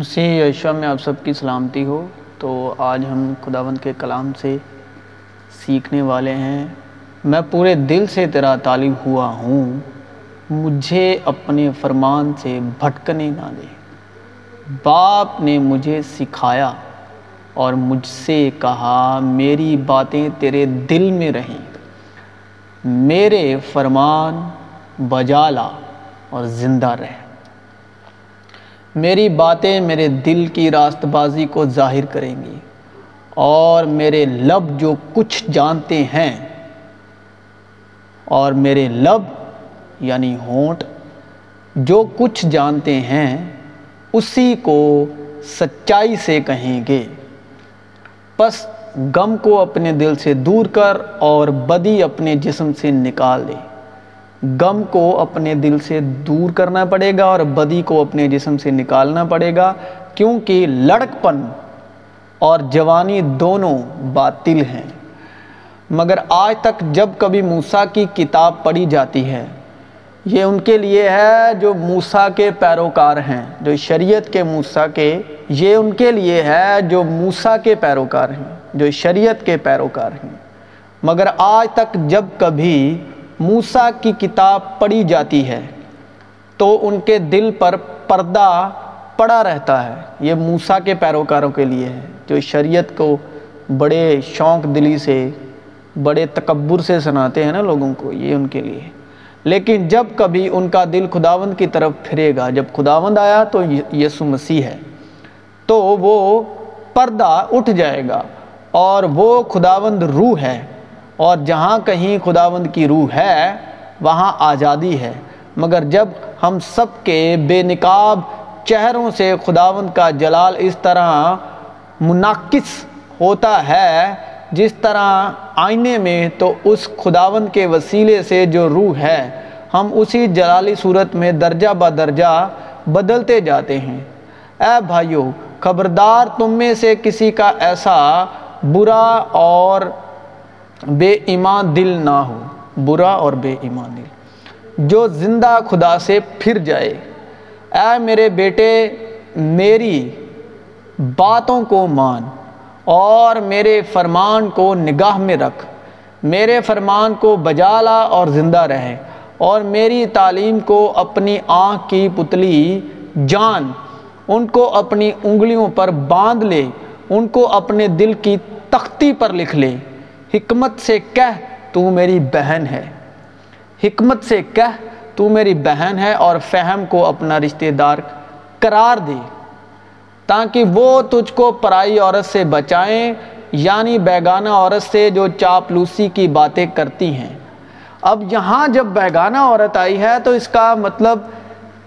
مسیح یشوا میں آپ سب کی سلامتی ہو۔ تو آج ہم خداوند کے کلام سے سیکھنے والے ہیں۔ میں پورے دل سے تیرا طالب ہوا ہوں۔ مجھے اپنے فرمان سے بھٹکنے نہ دے۔ باپ نے مجھے سکھایا اور مجھ سے کہا، میری باتیں تیرے دل میں رہیں۔ میرے فرمان بجا لا اور زندہ رہ۔ میری باتیں میرے دل کی راست بازی کو ظاہر کریں گی اور میرے لب جو کچھ جانتے ہیں اور میرے لب یعنی ہونٹ جو کچھ جانتے ہیں اسی کو سچائی سے کہیں گے۔ پس غم کو اپنے دل سے دور کر اور بدی اپنے جسم سے نکال دے۔ غم کو اپنے دل سے دور کرنا پڑے گا اور بدی کو اپنے جسم سے نکالنا پڑے گا، کیونکہ لڑک پن اور جوانی دونوں باطل ہیں۔ مگر آج تک جب کبھی موسیٰ کی کتاب پڑھی جاتی ہے، یہ ان کے لیے ہے جو موسیٰ کے پیروکار ہیں، جو شریعت کے موسیٰ کے، یہ ان کے لیے ہے جو موسیٰ کے پیروکار ہیں، جو شریعت کے پیروکار ہیں۔ مگر آج تک جب کبھی موسیٰ کی کتاب پڑھی جاتی ہے، تو ان کے دل پر پردہ پڑا رہتا ہے۔ یہ موسیٰ کے پیروکاروں کے لیے ہے، جو شریعت کو بڑے شوق دلی سے، بڑے تکبر سے سناتے ہیں نا لوگوں کو، یہ ان کے لیے۔ لیکن جب کبھی ان کا دل خداوند کی طرف پھرے گا، جب خداوند آیا تو یسو مسیح ہے، تو وہ پردہ اٹھ جائے گا اور وہ خداوند روح ہے۔ اور جہاں کہیں خداوند کی روح ہے، وہاں آزادی ہے۔ مگر جب ہم سب کے بے نقاب چہروں سے خداوند کا جلال اس طرح منعقص ہوتا ہے، جس طرح آئینے میں، تو اس خداوند کے وسیلے سے جو روح ہے، ہم اسی جلالی صورت میں درجہ با درجہ بدلتے جاتے ہیں۔ اے بھائیو، خبردار تم میں سے کسی کا ایسا برا اور بے ایمان دل نہ ہو، برا اور بے ایمان دل۔ جو زندہ خدا سے پھر جائے، اے میرے بیٹے، میری باتوں کو مان اور میرے فرمان کو نگاہ میں رکھ۔ میرے فرمان کو بجا لا اور زندہ رہے اور میری تعلیم کو اپنی آنکھ کی پتلی جان۔ ان کو اپنی انگلیوں پر باندھ لے۔ ان کو اپنے دل کی تختی پر لکھ لے۔ حکمت سے کہہ تو میری بہن ہے۔ حکمت سے کہہ تو میری بہن ہے اور فہم کو اپنا رشتہ دار قرار دے۔ تاکہ وہ تجھ کو پرائی عورت سے بچائیں یعنی بیگانہ عورت سے جو چاپلوسی کی باتیں کرتی ہیں۔ اب یہاں جب بیگانہ عورت آئی ہے تو اس کا مطلب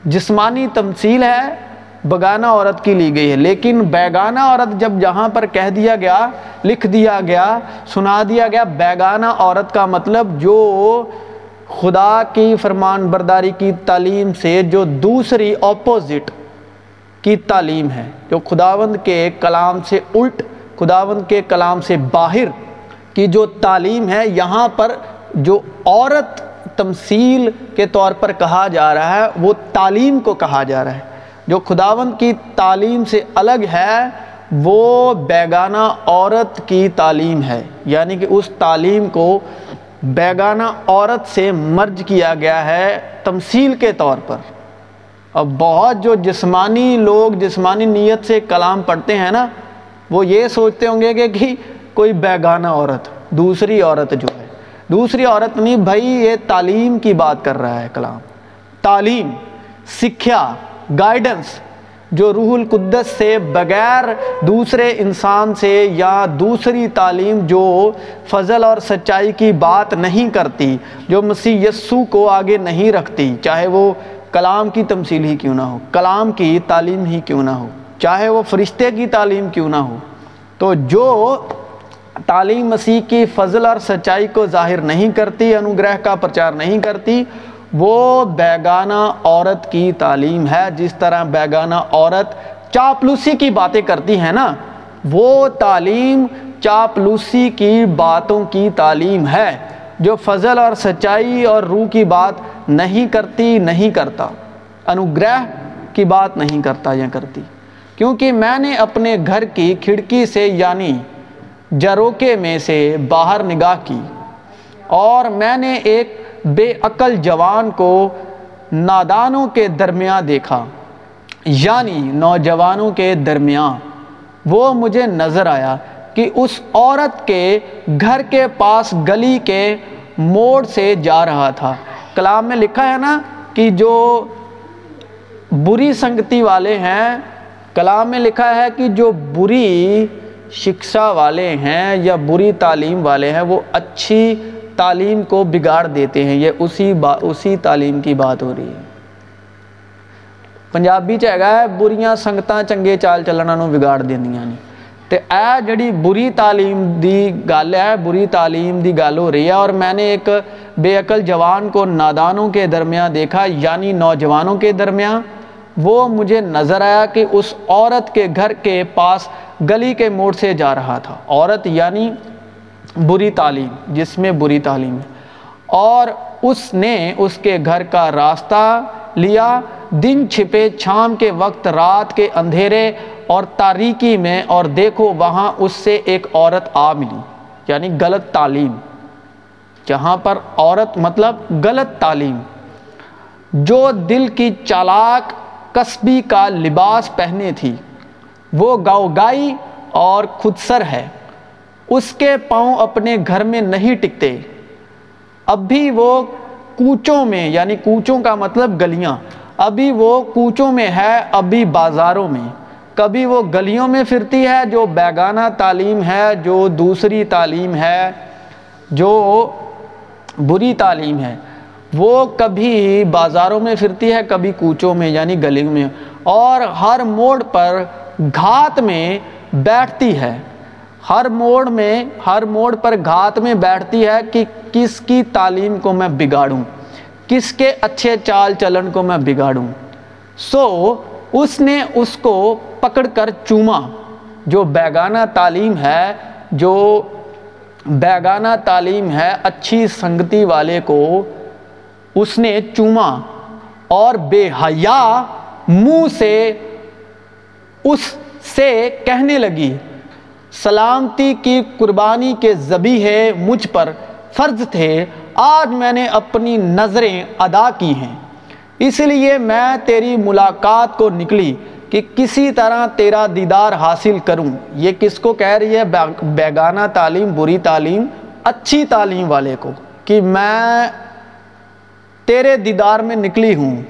جسمانی تمثیل ہے۔ بگانہ عورت کی لی گئی ہے۔ لیکن بیگانہ عورت جب جہاں پر کہہ دیا گیا، لکھ دیا گیا، سنا دیا گیا، بیگانہ عورت کا مطلب جو خدا کی فرمان برداری کی تعلیم سے جو دوسری اپوزٹ کی تعلیم ہے، جو خداوند کے کلام سے الٹ، خداوند کے کلام سے باہر کی جو تعلیم ہے، یہاں پر جو عورت تمثیل کے طور پر کہا جا رہا ہے، وہ تعلیم کو کہا جا رہا ہے۔ جو خداوند کی تعلیم سے الگ ہے، وہ بیگانہ عورت کی تعلیم ہے۔ یعنی کہ اس تعلیم کو بیگانہ عورت سے مرج کیا گیا ہے تمثیل کے طور پر۔ اب بہت جو جسمانی لوگ جسمانی نیت سے کلام پڑھتے ہیں نا، وہ یہ سوچتے ہوں گے کہ کوئی بیگانہ عورت، دوسری عورت جو ہے۔ دوسری عورت نہیں، بھائی یہ تعلیم کی بات کر رہا ہے کلام۔ تعلیم، سکھیا گائیڈنس جو روح القدس سے بغیر دوسرے انسان سے یا دوسری تعلیم جو فضل اور سچائی کی بات نہیں کرتی، جو مسیح یسو کو آگے نہیں رکھتی، چاہے وہ کلام کی تمثیل ہی کیوں نہ ہو، کلام کی تعلیم ہی کیوں نہ ہو، چاہے وہ فرشتے کی تعلیم کیوں نہ ہو۔ تو جو تعلیم مسیح کی فضل اور سچائی کو ظاہر نہیں کرتی، انوگرہ کا پرچار نہیں کرتی وہ بیگانہ عورت کی تعلیم ہے۔ جس طرح بیگانہ عورت چاپلوسی کی باتیں کرتی ہیں نا، وہ تعلیم چاپلوسی کی باتوں کی تعلیم ہے۔ جو فضل اور سچائی اور روح کی بات نہیں کرتی، نہیں کرتا۔ انوگرہ کی بات نہیں کرتا یا کرتی۔ کیونکہ میں نے اپنے گھر کی کھڑکی سے یعنی جروکے میں سے باہر نگاہ کی۔ اور میں نے ایک بے عقل جوان کو نادانوں کے درمیان دیکھا۔ یعنی نوجوانوں کے درمیان وہ مجھے نظر آیا کہ اس عورت کے گھر کے پاس گلی کے موڑ سے جا رہا تھا۔ کلام میں لکھا ہے نا کہ جو بری سنگتی والے ہیں، کلام میں لکھا ہے کہ جو بری شکشا والے ہیں یا بری تعلیم والے ہیں، وہ اچھی تعلیم کو بگاڑ دیتے ہیں، یہ اسی با، اسی تعلیم کی بات ہو رہی ہے۔ پنجابی ہے، بریاں سنگتاں چنگے چال چلنا نو بگاڑ دینا تے اے جڑی بری تعلیم دی گل ہے، بری تعلیم دی گل ہو رہی ہے، اور میں نے ایک بے عقل جوان کو نادانوں کے درمیان دیکھا یعنی نوجوانوں کے درمیان وہ مجھے نظر آیا کہ اس عورت کے گھر کے پاس گلی کے موڑ سے جا رہا تھا۔ عورت یعنی بری تعلیم، جس میں بری تعلیم۔ اور اس نے اس کے گھر کا راستہ لیا۔ دن چھپے شام کے وقت، رات کے اندھیرے اور تاریکی میں۔ اور دیکھو، وہاں اس سے ایک عورت آ ملی یعنی غلط تعلیم۔ جہاں پر عورت مطلب غلط تعلیم۔ جو دل کی چالاک قصبی کا لباس پہنے تھی۔ وہ گاؤ گائی اور خودسر ہے۔ اس کے پاؤں اپنے گھر میں نہیں ٹکتے۔ اب بھی وہ کوچوں میں یعنی کوچوں کا مطلب گلیاں۔ ابھی وہ کوچوں میں ہے، ابھی بازاروں میں۔ کبھی وہ گلیوں میں پھرتی ہے جو بیگانہ تعلیم ہے، جو دوسری تعلیم ہے، جو بری تعلیم ہے۔ وہ کبھی بازاروں میں پھرتی ہے، کبھی کوچوں میں یعنی گلیوں میں۔ اور ہر موڑ پر گھات میں بیٹھتی ہے۔ ہر موڑ میں، ہر موڑ پر گھات میں بیٹھتی ہے کہ کس کی تعلیم کو میں بگاڑوں، کس کے اچھے چال چلن کو میں بگاڑوں۔ سو، اس نے اس کو پکڑ کر چوما، جو بیگانہ تعلیم ہے، جو بیگانہ تعلیم ہے اچھی سنگتی والے کو اس نے چوما اور بے حیا منہ سے اس سے کہنے لگی سلامتی کی قربانی کے ذبیحے مجھ پر، فرض تھے، آج میں نے اپنی نظریں ادا کی ہیں۔ اس لیے میں تیری ملاقات کو نکلی کہ کسی طرح تیرا دیدار حاصل کروں۔ یہ کس کو کہہ رہی ہے؟ بیگانہ تعلیم، بری تعلیم، اچھی تعلیم والے کو۔ کہ میں تیرے دیدار میں نکلی ہوں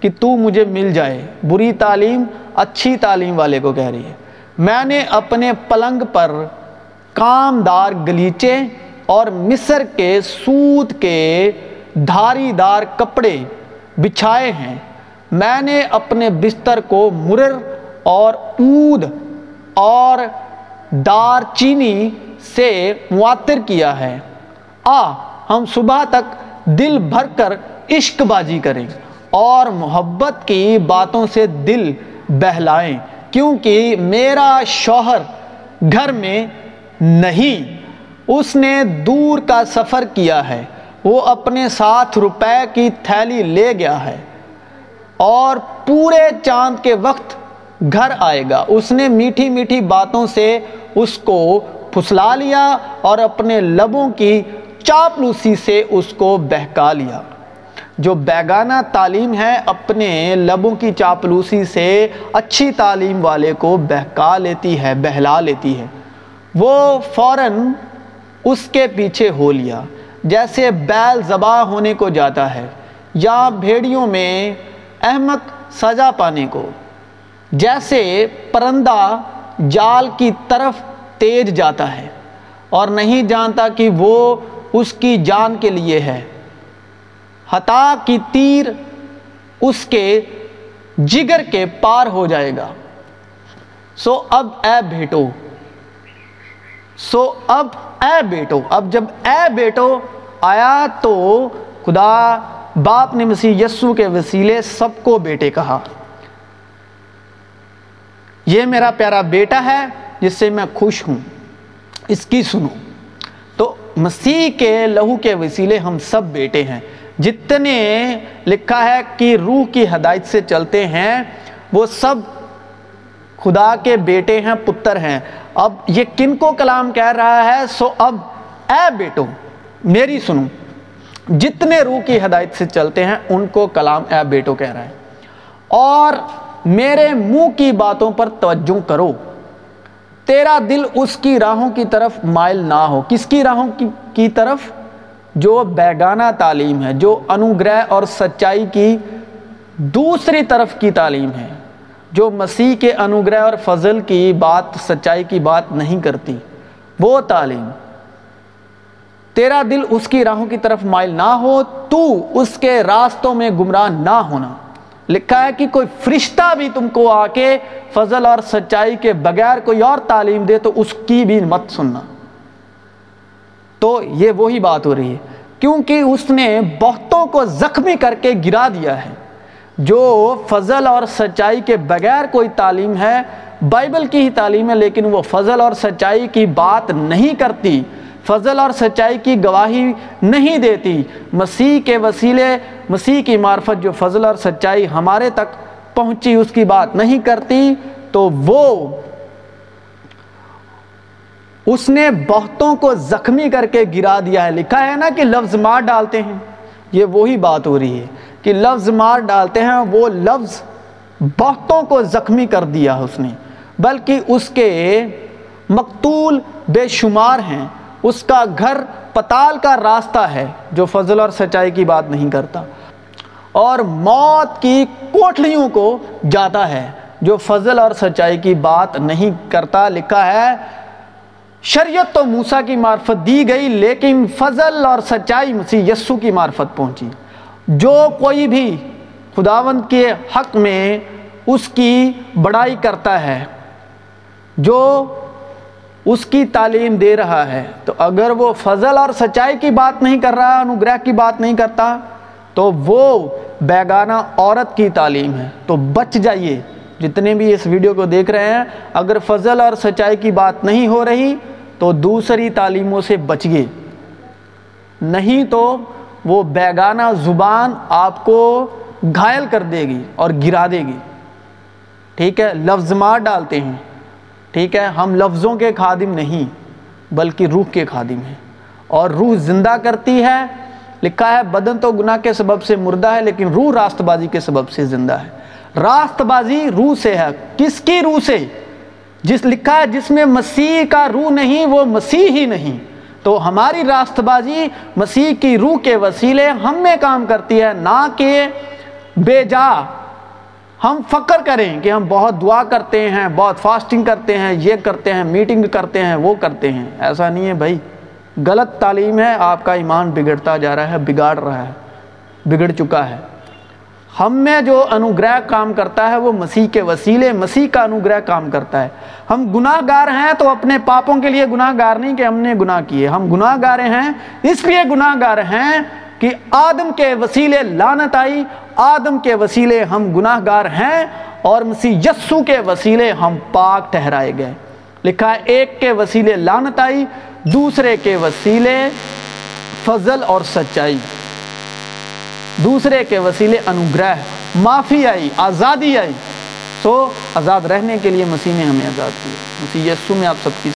کہ تو مجھے مل جائے۔ بری تعلیم، اچھی تعلیم والے کو کہہ رہی ہے۔ میں نے اپنے پلنگ پر کامدار گلیچے اور مصر کے سوت کے دھاری دار کپڑے بچھائے ہیں۔ میں نے اپنے بستر کو مرر اور اود اور دار چینی سے معطر کیا ہے۔ آ، ہم صبح تک دل بھر کر عشق بازی کریں اور محبت کی باتوں سے دل بہلائیں۔ کیونکہ میرا شوہر گھر میں نہیں، اس نے دور کا سفر کیا ہے، وہ اپنے ساتھ روپے کی تھیلی لے گیا ہے۔ اور پورے چاند کے وقت گھر آئے گا۔ اس نے میٹھی میٹھی باتوں سے اس کو پھسلا لیا اور اپنے لبوں کی چاپلوسی سے اس کو بہکا لیا۔ جو بیگانہ تعلیم ہے اپنے لبوں کی چاپلوسی سے اچھی تعلیم والے کو بہکا لیتی ہے، بہلا لیتی ہے۔ وہ فوراً اس کے پیچھے ہو لیا، جیسے بیل ذبح ہونے کو جاتا ہے یا بھیڑیوں میں احمق سزا پانے کو۔ جیسے پرندہ جال کی طرف تیز جاتا ہے اور نہیں جانتا کہ وہ اس کی جان کے لیے ہے۔ ہتا کی تیر اس کے جگر کے پار ہو جائے گا۔ سو اب اے بیٹو، سو اب اے بیٹو، اب جب اے بیٹو آیا تو خدا باپ نے مسیح یسو کے وسیلے سب کو بیٹے کہا۔ یہ میرا پیارا بیٹا ہے جس سے میں خوش ہوں، اس کی سنو۔ تو مسیح کے لہو کے وسیلے ہم سب بیٹے ہیں۔ جتنے لکھا ہے کہ روح کی ہدایت سے چلتے ہیں وہ سب خدا کے بیٹے ہیں پتر ہیں۔ اب یہ کن کو کلام کہہ رہا ہے؟ سو اب اے بیٹو میری سنو۔ جتنے روح کی ہدایت سے چلتے ہیں ان کو کلام اے بیٹو کہہ رہا ہے۔ اور میرے منہ کی باتوں پر توجہ کرو۔ تیرا دل اس کی راہوں کی طرف مائل نہ ہو۔ کس کی راہوں کی, کی طرف؟ جو بیگانہ تعلیم ہے، جو انوگرہ اور سچائی کی دوسری طرف کی تعلیم ہے، جو مسیح کے انوگرہ اور فضل کی بات، سچائی کی بات نہیں کرتی، وہ تعلیم۔ تیرا دل اس کی راہوں کی طرف مائل نہ ہو، تو اس کے راستوں میں گمراہ نہ ہونا۔ لکھا ہے کہ کوئی فرشتہ بھی تم کو آ کے فضل اور سچائی کے بغیر کوئی اور تعلیم دے، تو اس کی بھی مت سننا۔ تو یہ وہی بات ہو رہی ہے۔ کیونکہ اس نے بہتوں کو زخمی کر کے گرا دیا ہے۔ جو فضل اور سچائی کے بغیر کوئی تعلیم ہے، بائبل کی ہی تعلیم ہے، لیکن وہ فضل اور سچائی کی بات نہیں کرتی۔ فضل اور سچائی کی گواہی نہیں دیتی۔ مسیح کے وسیلے، مسیح کی معرفت جو فضل اور سچائی ہمارے تک پہنچی، اس کی بات نہیں کرتی، تو وہ اس نے بہتوں کو زخمی کر کے گرا دیا ہے۔ لکھا ہے نا کہ لفظ مار ڈالتے ہیں۔ یہ وہی بات ہو رہی ہے کہ لفظ مار ڈالتے ہیں، وہ لفظ بہتوں کو زخمی کر دیا اس نے۔ بلکہ اس کے مقتول بے شمار ہیں۔ اس کا گھر پتال کا راستہ ہے، جو فضل اور سچائی کی بات نہیں کرتا۔ اور موت کی کوٹلیوں کو جاتا ہے، جو فضل اور سچائی کی بات نہیں کرتا۔ لکھا ہے شریعت تو موسا کی معرفت دی گئی، لیکن فضل اور سچائی مسیح یسو کی معرفت پہنچی۔ جو کوئی بھی خداوند کے حق میں اس کی بڑائی کرتا ہے، جو اس کی تعلیم دے رہا ہے، تو اگر وہ فضل اور سچائی کی بات نہیں کر رہا، انوگرہ کی بات نہیں کرتا، تو وہ بیگانہ عورت کی تعلیم ہے۔ تو بچ جائیے۔ جتنے بھی اس ویڈیو کو دیکھ رہے ہیں، اگر فضل اور سچائی کی بات نہیں ہو رہی، تو دوسری تعلیموں سے بچیے۔ نہیں تو وہ بیگانہ زبان آپ کو گھائل کر دے گی اور گرا دے گی۔ ٹھیک ہے، لفظ مار ڈالتے ہیں۔ ٹھیک ہے، ہم لفظوں کے خادم نہیں، بلکہ روح کے خادم ہیں۔ اور روح زندہ کرتی ہے، لکھا ہے، بدن تو گناہ کے سبب سے مردہ ہے، لیکن روح راست بازی کے سبب سے زندہ ہے۔ راست بازی روح سے ہے۔ کس کی روح سے؟ جس لکھا ہے جس میں مسیح کا روح نہیں، وہ مسیح ہی نہیں۔ تو ہماری راست بازی مسیح کی روح کے وسیلے ہم میں کام کرتی ہے، نہ کہ بے جا۔ ہم فکر کریں کہ ہم بہت دعا کرتے ہیں، بہت فاسٹنگ کرتے ہیں، یہ کرتے ہیں، میٹنگ کرتے ہیں، وہ کرتے ہیں۔ ایسا نہیں ہے بھائی۔ غلط تعلیم ہے، آپ کا ایمان بگڑتا جا رہا ہے، بگاڑ رہا ہے، بگڑ چکا ہے۔ ہم میں جو انوگرہ کام کرتا ہے وہ مسیح کے وسیلے، مسیح کا انوگرہ کام کرتا ہے۔ ہم گناہ گار ہیں تو اپنے پاپوں کے لیے گناہ گار نہیں کہ ہم نے گناہ کیے۔ ہم گناہ گارے ہیں، اس لیے گناہ گار ہیں کہ آدم کے وسیلے لانت آئی، آدم کے وسیلے ہم گناہ گار ہیں اور مسیح یسو کے وسیلے ہم پاک ٹھہرائے گئے۔ لکھا ہے، ایک کے وسیلے لانت آئی، دوسرے کے وسیلے فضل اور سچائی۔ دوسرے کے وسیلے انوگرہ معافی آئی، آزادی آئی۔ سو آزاد رہنے کے لیے مسیح نے ہمیں آزاد کیا۔ مسیح یسو میں آپ سب کی